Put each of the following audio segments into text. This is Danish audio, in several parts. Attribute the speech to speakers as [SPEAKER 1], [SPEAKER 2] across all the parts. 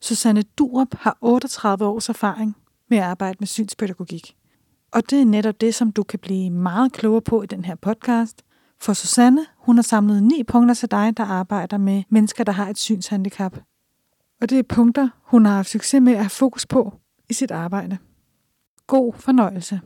[SPEAKER 1] Susanne Durup har 38 års erfaring med at arbejde med synspædagogik. Og det er netop det, som du kan blive meget klogere på i den her podcast. For Susanne, hun har samlet ni punkter til dig, der arbejder med mennesker, der har et synshandicap. Og det er punkter, hun har haft succes med at have fokus på i sit arbejde. God fornøjelse.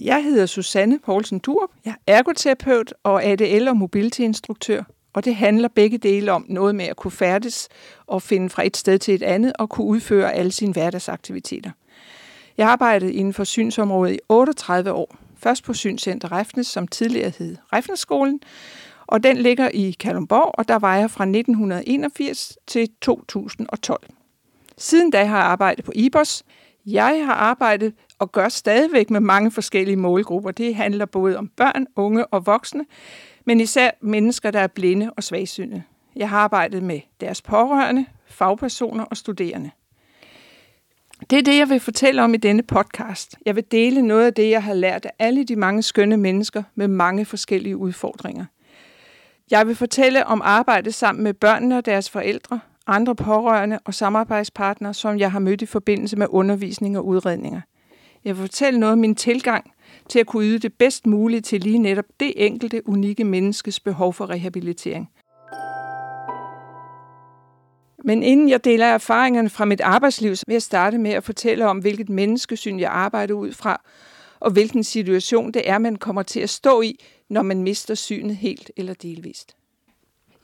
[SPEAKER 2] Jeg hedder Susanne Poulsen Durup. Jeg er ergoterapeut og ADL- og mobility-instruktør. Og det handler begge dele om noget med at kunne færdes og finde fra et sted til et andet og kunne udføre alle sine hverdagsaktiviteter. Jeg har arbejdet inden for synsområdet i 38 år. Først på Synscenter Refnes, som tidligere hed Refnesskolen, og den ligger i Kalumborg, og der var jeg fra 1981 til 2012. Siden da har jeg arbejdet på IBOS. Jeg har arbejdet og gør stadigvæk med mange forskellige målgrupper. Det handler både om børn, unge og voksne, men især mennesker, der er blinde og svagsynede. Jeg har arbejdet med deres pårørende, fagpersoner og studerende. Det er det, jeg vil fortælle om i denne podcast. Jeg vil dele noget af det, jeg har lært af alle de mange skønne mennesker med mange forskellige udfordringer. Jeg vil fortælle om arbejdet sammen med børnene og deres forældre, andre pårørende og samarbejdspartnere, som jeg har mødt i forbindelse med undervisning og udredninger. Jeg vil fortælle noget om min tilgang til at kunne yde det bedst mulige til lige netop det enkelte unikke menneskes behov for rehabilitering. Men inden jeg deler erfaringerne fra mit arbejdsliv, så vil jeg starte med at fortælle om, hvilket menneskesyn jeg arbejder ud fra, og hvilken situation det er, man kommer til at stå i, når man mister synet helt eller delvist.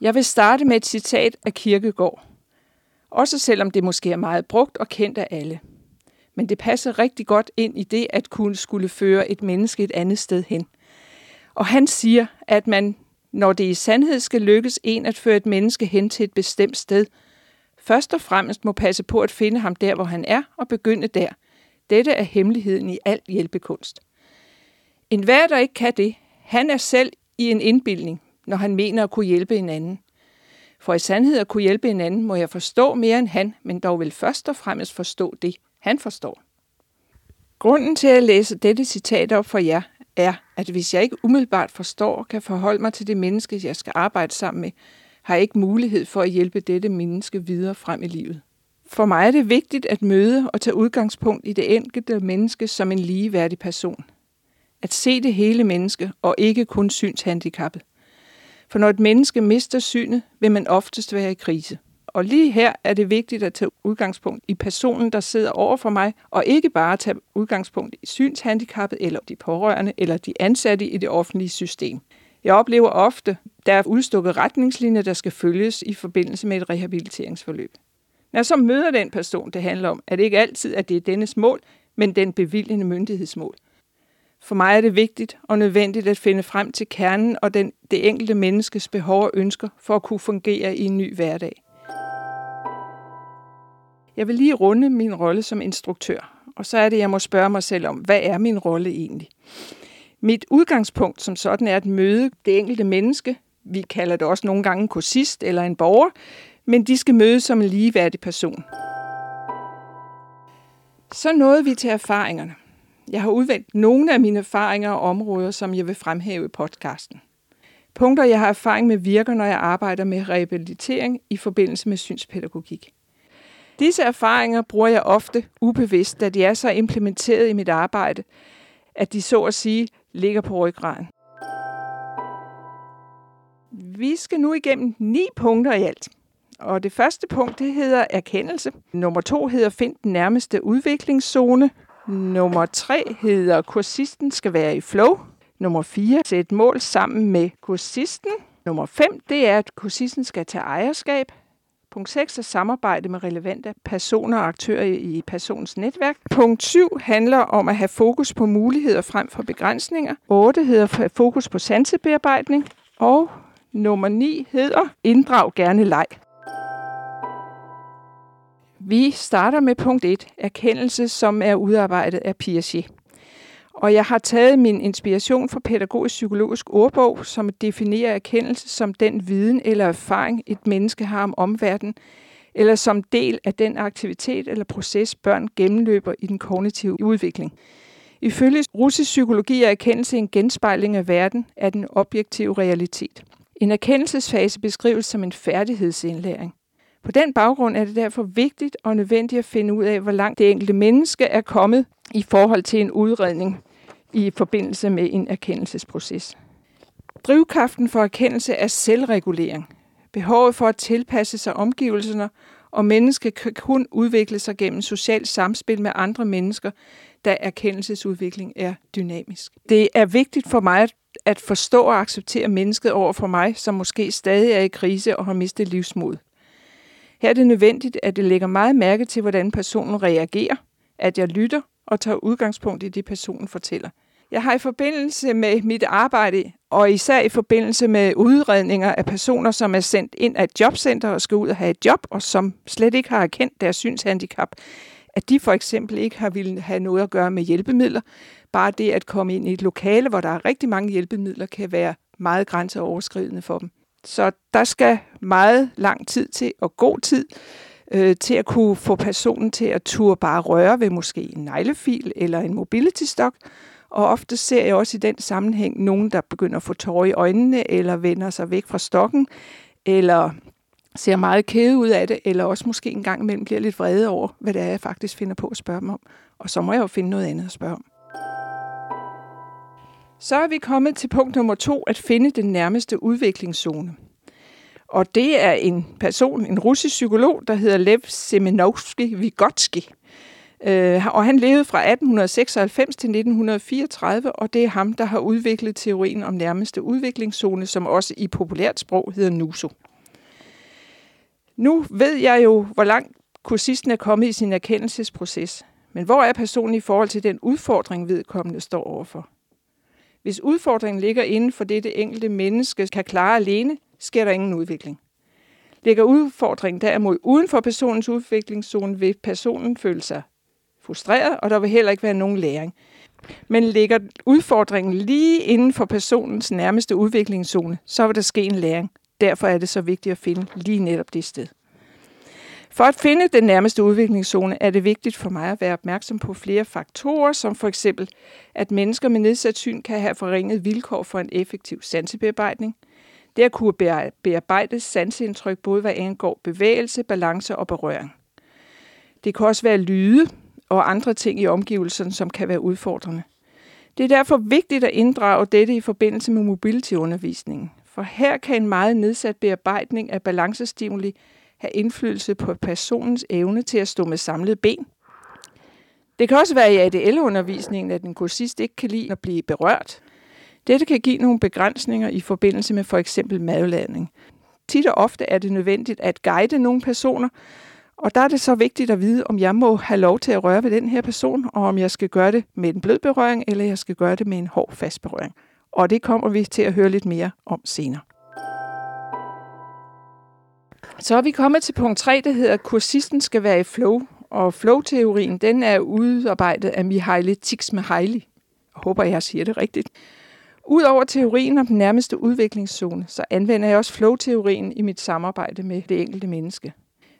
[SPEAKER 2] Jeg vil starte med et citat af Kirkegård. Også selvom det måske er meget brugt og kendt af alle. Men det passer rigtig godt ind i det, at kunne skulle føre et menneske et andet sted hen. Og han siger, at man, når det i sandhed skal lykkes en at føre et menneske hen til et bestemt sted, først og fremmest må passe på at finde ham der, hvor han er, og begynde der. Dette er hemmeligheden i al hjælpekunst. En hver, der ikke kan det, han er selv i en indbildning, når han mener at kunne hjælpe en anden. For i sandhed at kunne hjælpe en anden, må jeg forstå mere end han, men dog vil først og fremmest forstå det, han forstår. Grunden til at læse dette citat op for jer, er, at hvis jeg ikke umiddelbart forstår og kan forholde mig til det menneske, jeg skal arbejde sammen med, har jeg ikke mulighed for at hjælpe dette menneske videre frem i livet. For mig er det vigtigt at møde og tage udgangspunkt i det enkelte menneske som en ligeværdig person. At se det hele menneske og ikke kun synshandicappet. For når et menneske mister synet, vil man oftest være i krise. Og lige her er det vigtigt at tage udgangspunkt i personen, der sidder over for mig, og ikke bare tage udgangspunkt i synshandicappet, eller de pårørende, eller de ansatte i det offentlige system. Jeg oplever ofte, der er udstukket retningslinjer, der skal følges i forbindelse med et rehabiliteringsforløb. Når jeg så møder den person, det handler om, er det ikke altid, at det er dennes mål, men den bevilgende myndighedsmål. For mig er det vigtigt og nødvendigt at finde frem til kernen og den, det enkelte menneskes behov og ønsker for at kunne fungere i en ny hverdag. Jeg vil lige runde min rolle som instruktør, og så er det, jeg må spørge mig selv om, hvad er min rolle egentlig? Mit udgangspunkt som sådan er at møde det enkelte menneske, vi kalder det også nogle gange en kursist eller en borger, men de skal mødes som en ligeværdig person. Så nåede vi til erfaringerne. Jeg har udvalgt nogle af mine erfaringer og områder, som jeg vil fremhæve i podcasten. Punkter, jeg har erfaring med virker, når jeg arbejder med rehabilitering i forbindelse med synspædagogik. Disse erfaringer bruger jeg ofte ubevidst, da de er så implementeret i mit arbejde, at de så at sige ligger på ryggraden. Vi skal nu igennem ni punkter i alt. Og det første punkt, det hedder erkendelse. Nummer to hedder find den nærmeste udviklingszone. Nummer tre hedder kursisten skal være i flow. Nummer 4, sæt mål sammen med kursisten. Nummer 5, det er, at kursisten skal tage ejerskab. Punkt 6 er samarbejde med relevante personer og aktører i personens netværk. Punkt 7 handler om at have fokus på muligheder frem for begrænsninger. 8 hedder fokus på sansebearbejdning. Og nummer 9 hedder inddrag gerne leg. Vi starter med punkt 1, erkendelse, som er udarbejdet af Piaget. Og jeg har taget min inspiration fra pædagogisk-psykologisk ordbog, som definerer erkendelse som den viden eller erfaring, et menneske har om omverdenen, eller som del af den aktivitet eller proces, børn gennemløber i den kognitive udvikling. Ifølge russisk psykologi er erkendelse en genspejling af verden af den objektive realitet. En erkendelsesfase beskrives som en færdighedsindlæring. På den baggrund er det derfor vigtigt og nødvendigt at finde ud af, hvor langt det enkelte menneske er kommet i forhold til en udredning i forbindelse med en erkendelsesproces. Drivkraften for erkendelse er selvregulering. Behovet for at tilpasse sig omgivelserne, og mennesket kan kun udvikle sig gennem socialt samspil med andre mennesker, da erkendelsesudvikling er dynamisk. Det er vigtigt for mig at forstå og acceptere mennesket over for mig, som måske stadig er i krise og har mistet livsmod. Her er det nødvendigt, at det lægger meget mærke til, hvordan personen reagerer, at jeg lytter og tager udgangspunkt i det, personen fortæller. Jeg har i forbindelse med mit arbejde, og især i forbindelse med udredninger af personer, som er sendt ind af et jobcenter og skal ud og have et job, og som slet ikke har erkendt deres synshandicap, at de for eksempel ikke har ville have noget at gøre med hjælpemidler. Bare det at komme ind i et lokale, hvor der er rigtig mange hjælpemidler, kan være meget grænseoverskridende for dem. Så der skal meget lang tid til, og god tid, øh, til at kunne få personen til at turde bare røre ved måske en neglefil eller en mobility stok. Og ofte ser jeg også i den sammenhæng nogen, der begynder at få tårer i øjnene, eller vender sig væk fra stokken, eller ser meget kede ud af det, eller også måske en gang imellem bliver lidt vrede over, hvad det er, jeg faktisk finder på at spørge dem om. Og så må jeg jo finde noget andet at spørge om. Så er vi kommet til punkt nummer to, at finde den nærmeste udviklingszone. Og det er en person, en russisk psykolog, der hedder Lev Semenovsky Vygotsky. Øh, og han levede fra 1896 til 1934, og det er ham, der har udviklet teorien om nærmeste udviklingszone, som også i populært sprog hedder NUSO. Nu ved jeg jo, hvor langt kursisten er kommet i sin erkendelsesproces. Men hvor er personen i forhold til den udfordring, vedkommende står overfor? Hvis udfordringen ligger inden for det, det enkelte menneske kan klare alene, sker der ingen udvikling. Ligger udfordringen derimod uden for personens udviklingszone, vil personen føle sig frustreret, og der vil heller ikke være nogen læring. Men ligger udfordringen lige inden for personens nærmeste udviklingszone, så vil der ske en læring. Derfor er det så vigtigt at finde lige netop det sted. For at finde den nærmeste udviklingszone er det vigtigt for mig at være opmærksom på flere faktorer, som for eksempel, at mennesker med nedsat syn kan have forringet vilkår for en effektiv sansebearbejdning. Det at kunne bearbejde sanseindtryk både hvad angår bevægelse, balance og berøring. Det kan også være lyde og andre ting i omgivelserne, som kan være udfordrende. Det er derfor vigtigt at inddrage dette i forbindelse med mobility-undervisningen, for her kan en meget nedsat bearbejdning af balancestimuli have indflydelse på personens evne til at stå med samlet ben. Det kan også være i ADL-undervisningen, at en kursist ikke kan lide at blive berørt. Dette kan give nogle begrænsninger i forbindelse med for eksempel madladning. Tit og ofte er det nødvendigt at guide nogle personer, og der er det så vigtigt at vide, om jeg må have lov til at røre ved den her person, og om jeg skal gøre det med en blød berøring, eller jeg skal gøre det med en hård fast berøring. Og det kommer vi til at høre lidt mere om senere. Så er vi kommet til punkt 3, der hedder, at kursisten skal være i flow. Og flow-teorien, den er udarbejdet af Mihaly Csikszentmihalyi. Jeg håber, jeg siger det rigtigt. Udover teorien om den nærmeste udviklingszone, så anvender jeg også flow-teorien i mit samarbejde med det enkelte menneske.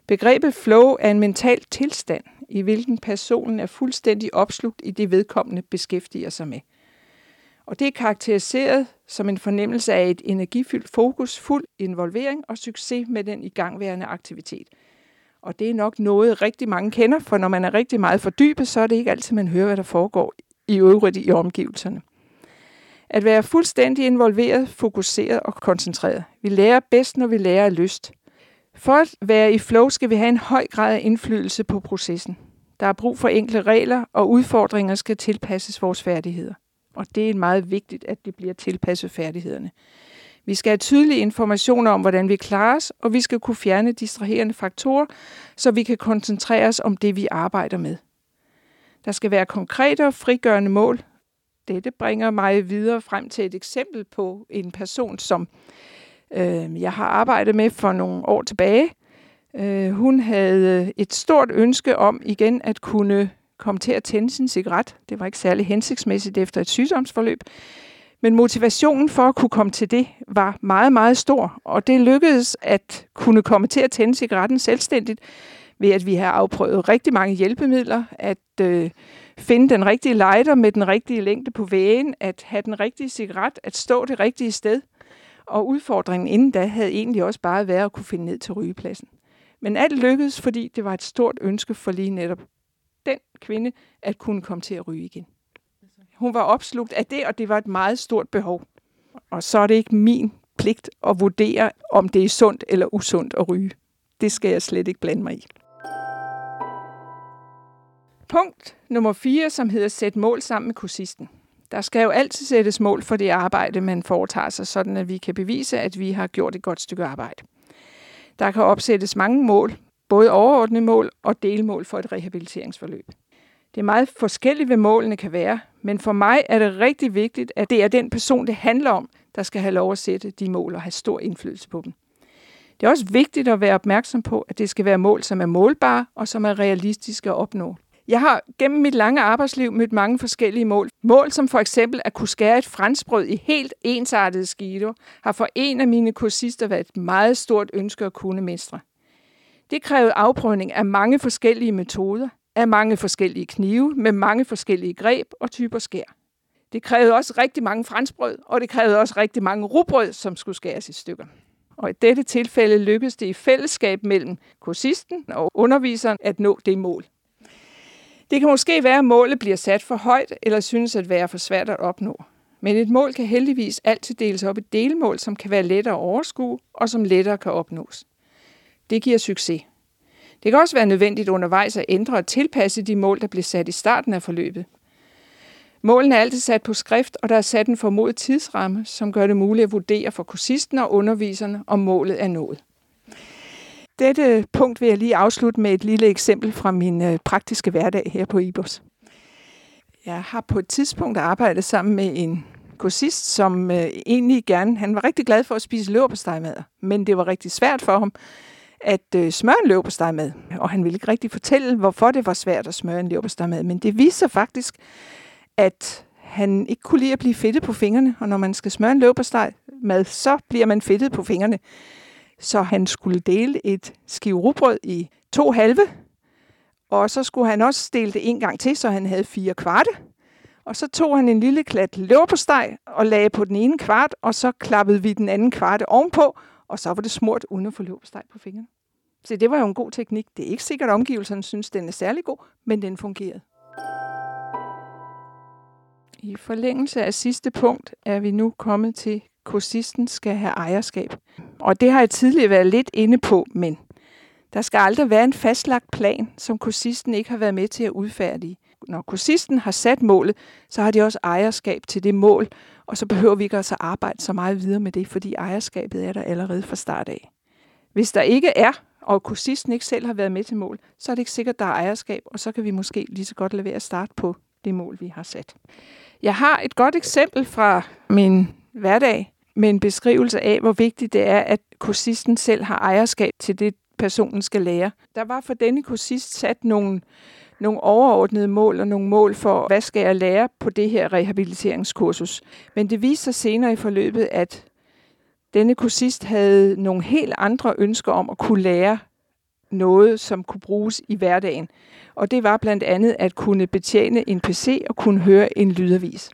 [SPEAKER 2] Begrebet flow er en mental tilstand, i hvilken personen er fuldstændig opslugt i det vedkommende beskæftiger sig med. Og det er karakteriseret som en fornemmelse af et energifyldt fokus, fuld involvering og succes med den igangværende aktivitet. Og det er nok noget, rigtig mange kender, for når man er rigtig meget fordybet, så er det ikke altid, man hører, hvad der foregår i øvrigt i omgivelserne. At være fuldstændig involveret, fokuseret og koncentreret. Vi lærer bedst, når vi lærer af lyst. For at være i flow skal vi have en høj grad af indflydelse på processen. Der er brug for enkle regler, og udfordringer skal tilpasses vores færdigheder. Og det er meget vigtigt, at det bliver tilpasset færdighederne. Vi skal have tydelige informationer om, hvordan vi klarer os, og vi skal kunne fjerne distraherende faktorer, så vi kan koncentrere os om det, vi arbejder med. Der skal være konkrete og frigørende mål. Dette bringer mig videre frem til et eksempel på en person, som øh, jeg har arbejdet med for nogle år tilbage. Øh, hun havde et stort ønske om igen at kunne kom til at tænde sin cigaret. Det var ikke særlig hensigtsmæssigt efter et sygdomsforløb. Men motivationen for at kunne komme til det var meget, meget stor, og det lykkedes at kunne komme til at tænde cigaretten selvstændigt, ved at vi har afprøvet rigtig mange hjælpemidler, at øh, finde den rigtige lighter med den rigtige længde på vægen, at have den rigtige cigaret, at stå det rigtige sted. Og udfordringen inden da havde egentlig også bare været at kunne finde ned til rygepladsen. Men alt lykkedes, fordi det var et stort ønske for lige netop den kvinde at kunne komme til at ryge igen. Hun var opslugt af det, og det var et meget stort behov. Og så er det ikke min pligt at vurdere, om det er sundt eller usundt at ryge. Det skal jeg slet ikke blande mig i. Punkt nummer 4, som hedder sæt mål sammen med kursisten. Der skal jo altid sættes mål for det arbejde, man foretager sig, sådan at vi kan bevise, at vi har gjort et godt stykke arbejde. Der kan opsættes mange mål, både overordnede mål og delmål for et rehabiliteringsforløb. Det er meget forskelligt, hvad målene kan være, men for mig er det rigtig vigtigt, at det er den person, det handler om, der skal have lov at sætte de mål og have stor indflydelse på dem. Det er også vigtigt at være opmærksom på, at det skal være mål, som er målbare og som er realistiske at opnå. Jeg har gennem mit lange arbejdsliv mødt mange forskellige mål. Mål som for eksempel at kunne skære et franskbrød i helt ensartede skiver, har for en af mine kursister været et meget stort ønske at kunne mestre. Det krævede afprøvning af mange forskellige metoder, af mange forskellige knive, med mange forskellige greb og typer skær. Det krævede også rigtig mange franskbrød, og det krævede også rigtig mange rugbrød, som skulle skæres i stykker. Og i dette tilfælde lykkedes det i fællesskab mellem kursisten og underviseren at nå det mål. Det kan måske være, at målet bliver sat for højt eller synes at være for svært at opnå. Men et mål kan heldigvis altid deles op i delmål, som kan være lettere at overskue og som lettere kan opnås. Det giver succes. Det kan også være nødvendigt undervejs at ændre og tilpasse de mål, der blev sat i starten af forløbet. Målene er altid sat på skrift, og der er sat en formodet tidsramme, som gør det muligt at vurdere for kursisten og underviserne, om målet er nået. Dette punkt vil jeg lige afslutte med et lille eksempel fra min øh, praktiske hverdag her på IBOS. Jeg har på et tidspunkt arbejdet sammen med en kursist, som øh, egentlig gerne, han var rigtig glad for at spise løberpostejmad, men det var rigtig svært for ham at øh, smøre en med. og han ville ikke rigtig fortælle, hvorfor det var svært at smøre en løberpostejmad, men det viser faktisk, at han ikke kunne lide at blive fedtet på fingrene, og når man skal smøre en løberpostejmad, så bliver man fedtet på fingrene. Så han skulle dele et skive rugbrød i to halve, og så skulle han også dele det en gang til, så han havde fire kvarte. Og så tog han en lille klat leverpostej og lagde på den ene kvart, og så klappede vi den anden kvarte ovenpå, og så var det smurt uden at få løbsteg på fingrene. Så det var jo en god teknik. Det er ikke sikkert, at omgivelserne synes, den er særlig god, men den fungerede. I forlængelse af sidste punkt er vi nu kommet til, kursisten skal have ejerskab. Og det har jeg tidligere været lidt inde på, men der skal aldrig være en fastlagt plan, som kursisten ikke har været med til at udfærdige. Når kursisten har sat målet, så har de også ejerskab til det mål, og så behøver vi ikke altså arbejde så meget videre med det, fordi ejerskabet er der allerede fra start af. Hvis der ikke er, og kursisten ikke selv har været med til mål, så er det ikke sikkert, der er ejerskab, og så kan vi måske lige så godt lade være at starte på det mål, vi har sat. Jeg har et godt eksempel fra min hverdag med en beskrivelse af, hvor vigtigt det er, at kursisten selv har ejerskab til det, personen skal lære. Der var for denne kursist sat nogle, nogle overordnede mål og nogle mål for, hvad skal jeg lære på det her rehabiliteringskursus. Men det viste sig senere i forløbet, at denne kursist havde nogle helt andre ønsker om at kunne lære noget, som kunne bruges i hverdagen. Og det var blandt andet at kunne betjene en PC og kunne høre en lydavis.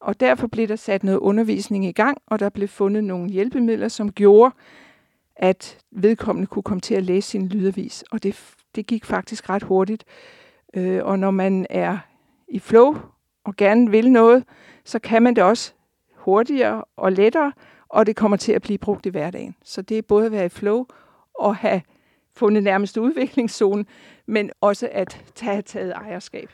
[SPEAKER 2] Og derfor blev der sat noget undervisning i gang, og der blev fundet nogle hjælpemidler, som gjorde, at vedkommende kunne komme til at læse sin lydavis. Og det, det gik faktisk ret hurtigt. Øh, og når man er i flow og gerne vil noget, så kan man det også hurtigere og lettere, og det kommer til at blive brugt i hverdagen. Så det er både at være i flow og have fundet nærmeste udviklingszone, men også at tage taget ejerskab.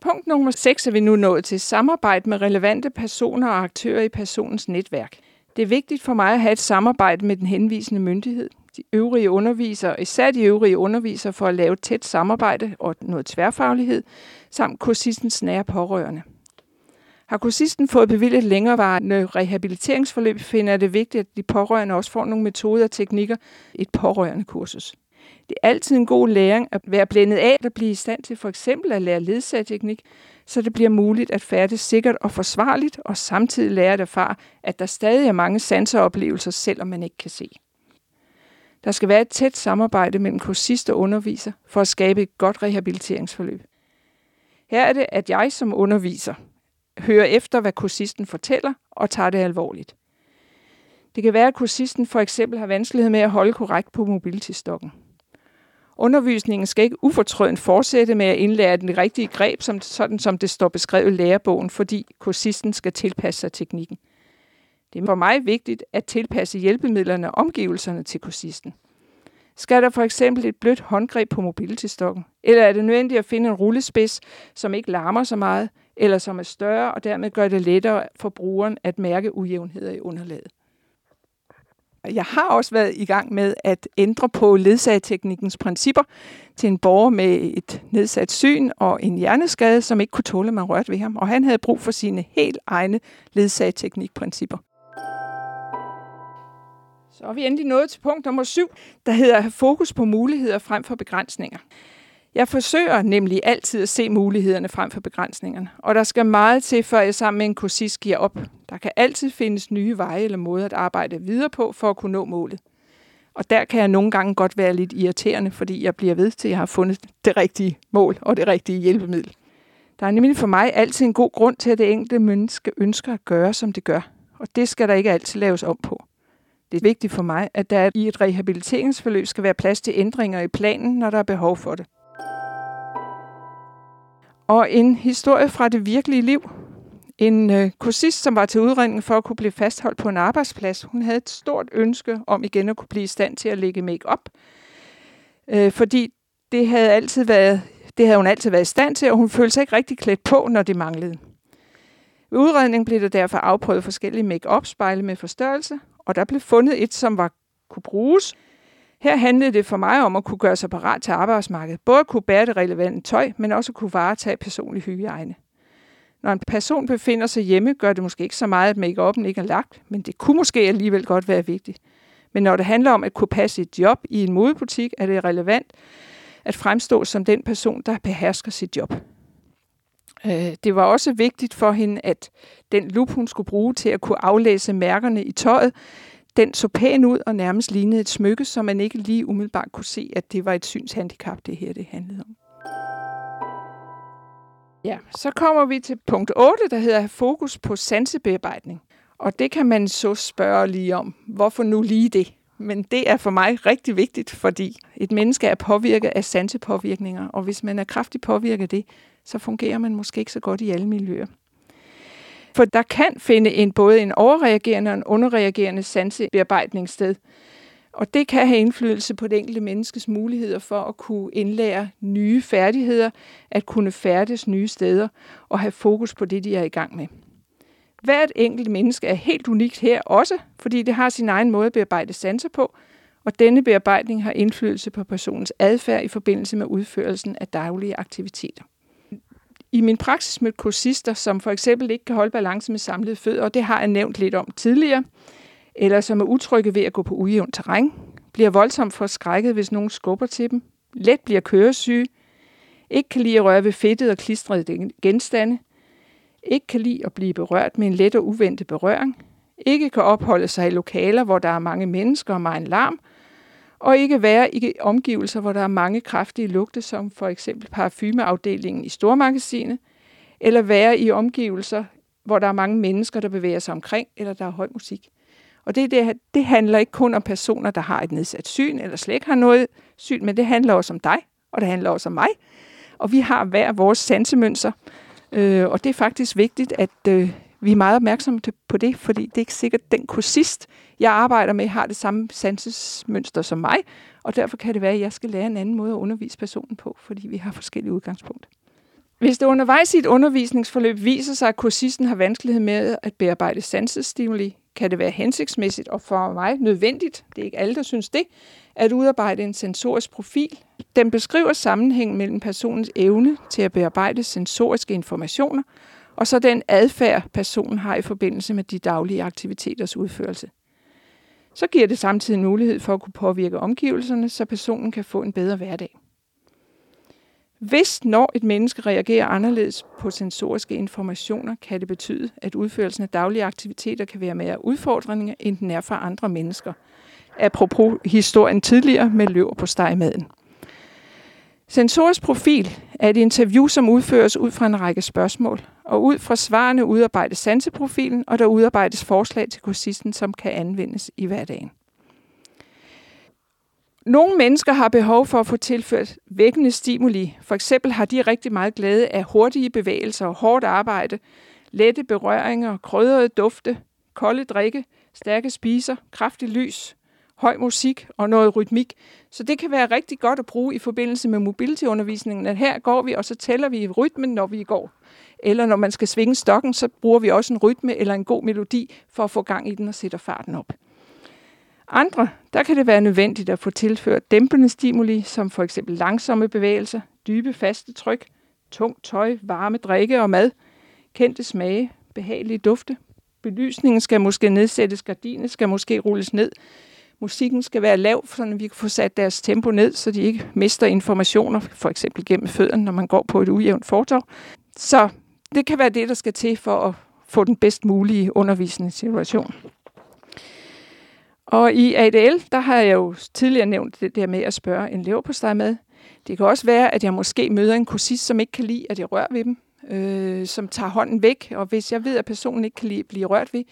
[SPEAKER 2] Punkt nummer 6 er vi nu nået til samarbejde med relevante personer og aktører i personens netværk. Det er vigtigt for mig at have et samarbejde med den henvisende myndighed, de øvrige undervisere, især de øvrige undervisere, for at lave tæt samarbejde og noget tværfaglighed, samt kursistens nære pårørende. Har kursisten fået bevilget længerevarende rehabiliteringsforløb, finder det vigtigt, at de pårørende også får nogle metoder og teknikker, et pårørende kursus. Det er altid en god læring at være blændet af at blive i stand til for eksempel at lære ledsagerteknik, så det bliver muligt at færdes sikkert og forsvarligt, og samtidig lære at erfare, at der stadig er mange sanseoplevelser, selvom man ikke kan se. Der skal være et tæt samarbejde mellem kursist og underviser for at skabe et godt rehabiliteringsforløb. Her er det, at jeg som underviser hører efter, hvad kursisten fortæller, og tager det alvorligt. Det kan være, at kursisten for eksempel har vanskelighed med at holde korrekt på mobiltistokken. Undervisningen skal ikke ufortrødent fortsætte med at indlære den rigtige greb, som, sådan som det står beskrevet i lærebogen, fordi kursisten skal tilpasse sig teknikken. Det er for mig vigtigt at tilpasse hjælpemidlerne og omgivelserne til kursisten. Skal der for eksempel et blødt håndgreb på mobiltistokken? Eller er det nødvendigt at finde en rullespids, som ikke larmer så meget, eller som er større og dermed gør det lettere for brugeren at mærke ujævnheder i underlaget? Jeg har også været i gang med at ændre på ledsageteknikkens principper til en borger med et nedsat syn og en hjerneskade, som ikke kunne tåle, at man rørte ved ham. Og han havde brug for sine helt egne ledsageteknikprincipper. Så er vi endelig nået til punkt nummer syv, der hedder fokus på muligheder frem for begrænsninger. Jeg forsøger nemlig altid at se mulighederne frem for begrænsningerne, og der skal meget til, før jeg sammen med en kursist giver op. Der kan altid findes nye veje eller måder at arbejde videre på for at kunne nå målet. Og der kan jeg nogle gange godt være lidt irriterende, fordi jeg bliver ved til, at jeg har fundet det rigtige mål og det rigtige hjælpemiddel. Der er nemlig for mig altid en god grund til, at det enkelte menneske ønsker at gøre, som det gør. Og det skal der ikke altid laves om på. Det er vigtigt for mig, at der i et rehabiliteringsforløb skal være plads til ændringer i planen, når der er behov for det. Og en historie fra det virkelige liv. En øh, kursist, som var til udredning for at kunne blive fastholdt på en arbejdsplads, hun havde et stort ønske om igen at kunne blive i stand til at lægge make-up. Øh, fordi det havde, altid været, det havde hun altid været i stand til, og hun følte sig ikke rigtig klædt på, når det manglede. Ved udredningen blev der derfor afprøvet forskellige make-up spejle med forstørrelse, og der blev fundet et, som var kunne bruges, her handlede det for mig om at kunne gøre sig parat til arbejdsmarkedet. Både at kunne bære det relevante tøj, men også at kunne varetage personlig hygiejne. Når en person befinder sig hjemme, gør det måske ikke så meget, at make-up'en ikke er lagt, men det kunne måske alligevel godt være vigtigt. Men når det handler om at kunne passe et job i en modebutik, er det relevant at fremstå som den person, der behersker sit job. Øh, det var også vigtigt for hende, at den lup, hun skulle bruge til at kunne aflæse mærkerne i tøjet, den så pæn ud og nærmest lignede et smykke, så man ikke lige umiddelbart kunne se, at det var et synshandicap, det her det handlede om. Ja, så kommer vi til punkt 8, der hedder fokus på sansebearbejdning. Og det kan man så spørge lige om. Hvorfor nu lige det? Men det er for mig rigtig vigtigt, fordi et menneske er påvirket af sansepåvirkninger, og hvis man er kraftigt påvirket af det, så fungerer man måske ikke så godt i alle miljøer. For der kan finde en både en overreagerende og en underreagerende sansebearbejdning sted. Og det kan have indflydelse på det enkelte menneskes muligheder for at kunne indlære nye færdigheder, at kunne færdes nye steder og have fokus på det, de er i gang med. Hvert enkelt menneske er helt unikt her også, fordi det har sin egen måde at bearbejde sanser på, og denne bearbejdning har indflydelse på personens adfærd i forbindelse med udførelsen af daglige aktiviteter. I min praksis med kursister, som for eksempel ikke kan holde balance med samlede fødder, og det har jeg nævnt lidt om tidligere, eller som er utrygge ved at gå på ujævnt terræn, bliver voldsomt forskrækket, hvis nogen skubber til dem, let bliver køresyge, ikke kan lide at røre ved fedtet og klistrede genstande, ikke kan lide at blive berørt med en let og uventet berøring, ikke kan opholde sig i lokaler, hvor der er mange mennesker og meget larm, og ikke være i omgivelser, hvor der er mange kraftige lugte, som for eksempel parfumeafdelingen i stormagasinet, eller være i omgivelser, hvor der er mange mennesker, der bevæger sig omkring, eller der er høj musik. Og det, det, det handler ikke kun om personer, der har et nedsat syn, eller slet ikke har noget syn, men det handler også om dig, og det handler også om mig. Og vi har hver vores sansemønster, øh, og det er faktisk vigtigt, at øh, vi er meget opmærksomme på det, fordi det er ikke sikkert, at den kursist, jeg arbejder med, har det samme sansesmønster som mig, og derfor kan det være, at jeg skal lære en anden måde at undervise personen på, fordi vi har forskellige udgangspunkter. Hvis det undervejs i et undervisningsforløb viser sig, at kursisten har vanskelighed med at bearbejde sansestimuli, kan det være hensigtsmæssigt og for mig nødvendigt, det er ikke alle, der synes det, at udarbejde en sensorisk profil. Den beskriver sammenhængen mellem personens evne til at bearbejde sensoriske informationer og så den adfærd, personen har i forbindelse med de daglige aktiviteters udførelse. Så giver det samtidig mulighed for at kunne påvirke omgivelserne, så personen kan få en bedre hverdag. Hvis når et menneske reagerer anderledes på sensoriske informationer, kan det betyde, at udførelsen af daglige aktiviteter kan være mere udfordrende, end den er for andre mennesker. Apropos historien tidligere med løver på stegmaden. Sensorisk profil er et interview, som udføres ud fra en række spørgsmål, og ud fra svarene udarbejdes sanseprofilen, og der udarbejdes forslag til kursisten, som kan anvendes i hverdagen. Nogle mennesker har behov for at få tilført vækkende stimuli. For eksempel har de rigtig meget glæde af hurtige bevægelser og hårdt arbejde, lette berøringer, krydrede dufte, kolde drikke, stærke spiser, kraftig lys, høj musik og noget rytmik. Så det kan være rigtig godt at bruge i forbindelse med mobility-undervisningen, at her går vi, og så tæller vi i rytmen, når vi går. Eller når man skal svinge stokken, så bruger vi også en rytme eller en god melodi for at få gang i den og sætte farten op. Andre, der kan det være nødvendigt at få tilført dæmpende stimuli, som for eksempel langsomme bevægelser, dybe faste tryk, tungt tøj, varme drikke og mad, kendte smage, behagelige dufte. Belysningen skal måske nedsættes, gardinen skal måske rulles ned, musikken skal være lav, så vi kan få sat deres tempo ned, så de ikke mister informationer, for eksempel gennem fødderne, når man går på et ujævnt fortov. Så det kan være det, der skal til for at få den bedst mulige undervisningssituation. Og i ADL, der har jeg jo tidligere nævnt det der med at spørge en lever på med. Det kan også være, at jeg måske møder en kursist, som ikke kan lide, at jeg rører ved dem, øh, som tager hånden væk. Og hvis jeg ved, at personen ikke kan lide at blive rørt ved,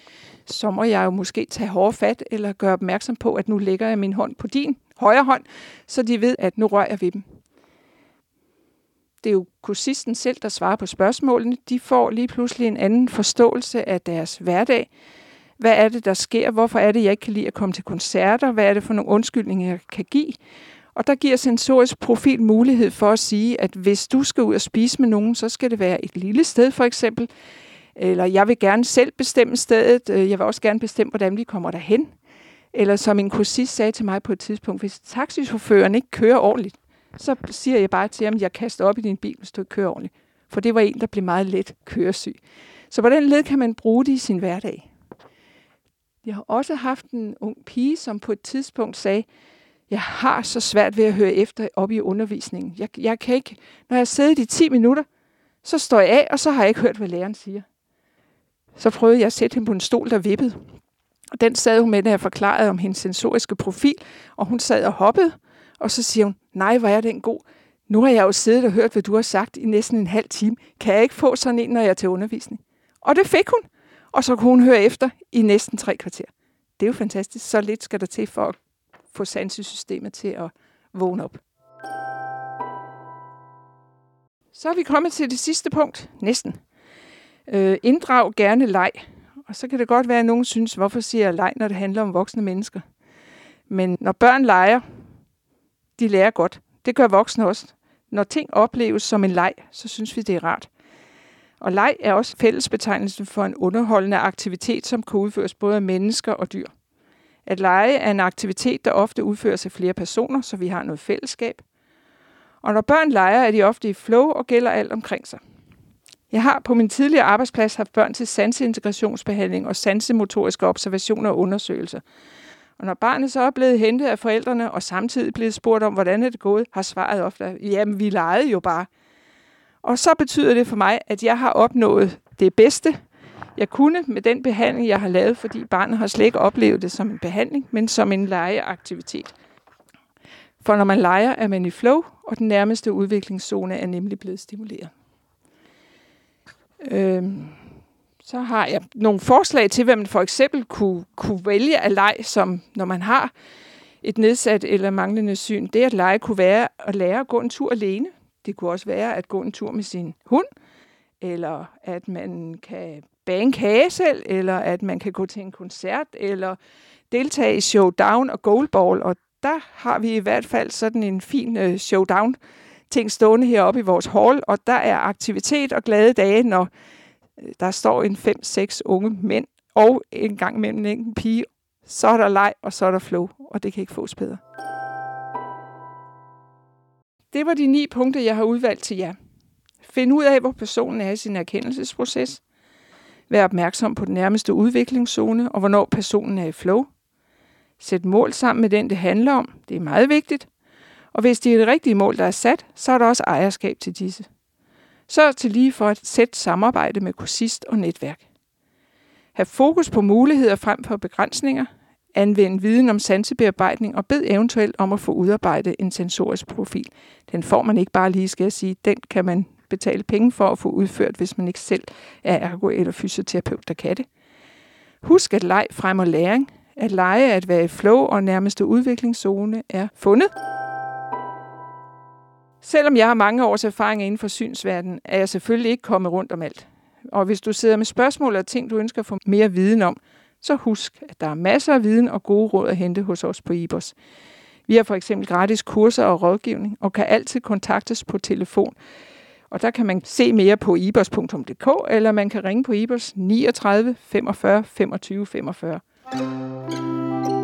[SPEAKER 2] så må jeg jo måske tage hårdt fat, eller gøre opmærksom på, at nu lægger jeg min hånd på din højre hånd, så de ved, at nu rører jeg ved dem. Det er jo kursisten selv, der svarer på spørgsmålene. De får lige pludselig en anden forståelse af deres hverdag, hvad er det, der sker? Hvorfor er det, jeg ikke kan lide at komme til koncerter? Hvad er det for nogle undskyldninger, jeg kan give? Og der giver sensorisk profil mulighed for at sige, at hvis du skal ud og spise med nogen, så skal det være et lille sted for eksempel. Eller jeg vil gerne selv bestemme stedet. Øh, jeg vil også gerne bestemme, hvordan vi kommer derhen. Eller som en kursist sagde til mig på et tidspunkt, hvis taxichaufføren ikke kører ordentligt, så siger jeg bare til ham, at jeg kaster op i din bil, hvis du ikke kører ordentligt. For det var en, der blev meget let køresyg. Så på den led kan man bruge det i sin hverdag. Jeg har også haft en ung pige, som på et tidspunkt sagde, jeg har så svært ved at høre efter op i undervisningen. Jeg, jeg kan ikke, når jeg sidder i 10 minutter, så står jeg af, og så har jeg ikke hørt, hvad læreren siger. Så prøvede jeg at sætte hende på en stol, der vippede. Og den sad hun med, da jeg forklarede om hendes sensoriske profil, og hun sad og hoppede, og så siger hun, nej, hvor er den god. Nu har jeg jo siddet og hørt, hvad du har sagt i næsten en halv time. Kan jeg ikke få sådan en, når jeg er til undervisning? Og det fik hun. Og så kunne hun høre efter i næsten tre kvarter. Det er jo fantastisk. Så lidt skal der til for at få sansesystemet til at vågne op. Så er vi kommet til det sidste punkt. Næsten. Øh, inddrag gerne leg. Og så kan det godt være, at nogen synes, hvorfor siger jeg leg, når det handler om voksne mennesker. Men når børn leger, de lærer godt. Det gør voksne også. Når ting opleves som en leg, så synes vi, det er rart. Og leg er også fællesbetegnelsen for en underholdende aktivitet, som kan udføres både af mennesker og dyr. At lege er en aktivitet, der ofte udføres af flere personer, så vi har noget fællesskab. Og når børn leger, er de ofte i flow og gælder alt omkring sig. Jeg har på min tidligere arbejdsplads haft børn til sanseintegrationsbehandling og sansemotoriske observationer og undersøgelser. Og når barnet så er blevet hentet af forældrene og samtidig blevet spurgt om, hvordan er det gået, har svaret ofte, jamen vi legede jo bare. Og så betyder det for mig, at jeg har opnået det bedste, jeg kunne med den behandling, jeg har lavet, fordi barnet har slet ikke oplevet det som en behandling, men som en legeaktivitet. For når man leger, er man i flow, og den nærmeste udviklingszone er nemlig blevet stimuleret. Øhm, så har jeg nogle forslag til, hvad man for eksempel kunne, kunne vælge at lege, som når man har et nedsat eller manglende syn. Det at lege kunne være at lære at gå en tur alene. Det kunne også være at gå en tur med sin hund, eller at man kan bage en kage selv, eller at man kan gå til en koncert, eller deltage i showdown og goalball. Og der har vi i hvert fald sådan en fin øh, showdown ting stående heroppe i vores hall, og der er aktivitet og glade dage, når øh, der står en 5-6 unge mænd, og en gang imellem en pige, så er der leg, og så er der flow, og det kan ikke fås bedre. Det var de ni punkter, jeg har udvalgt til jer. Find ud af, hvor personen er i sin erkendelsesproces. Vær opmærksom på den nærmeste udviklingszone, og hvornår personen er i flow. Sæt mål sammen med den, det handler om. Det er meget vigtigt. Og hvis det er det rigtige mål, der er sat, så er der også ejerskab til disse. Sørg til lige for at sætte samarbejde med kursist og netværk. Hav fokus på muligheder frem for begrænsninger. Anvend viden om sansebearbejdning og bed eventuelt om at få udarbejdet en sensorisk profil. Den får man ikke bare lige, skal jeg sige. Den kan man betale penge for at få udført, hvis man ikke selv er ergo- eller fysioterapeut, der kan det. Husk at leg fremmer læring. At lege at være i flow og nærmeste udviklingszone er fundet. Selvom jeg har mange års erfaring inden for synsverdenen, er jeg selvfølgelig ikke kommet rundt om alt. Og hvis du sidder med spørgsmål og ting, du ønsker at få mere viden om, så husk, at der er masser af viden og gode råd at hente hos os på IBOS. Vi har for eksempel gratis kurser og rådgivning, og kan altid kontaktes på telefon. Og der kan man se mere på ibos.dk, eller man kan ringe på IBOS 39 45 25 45.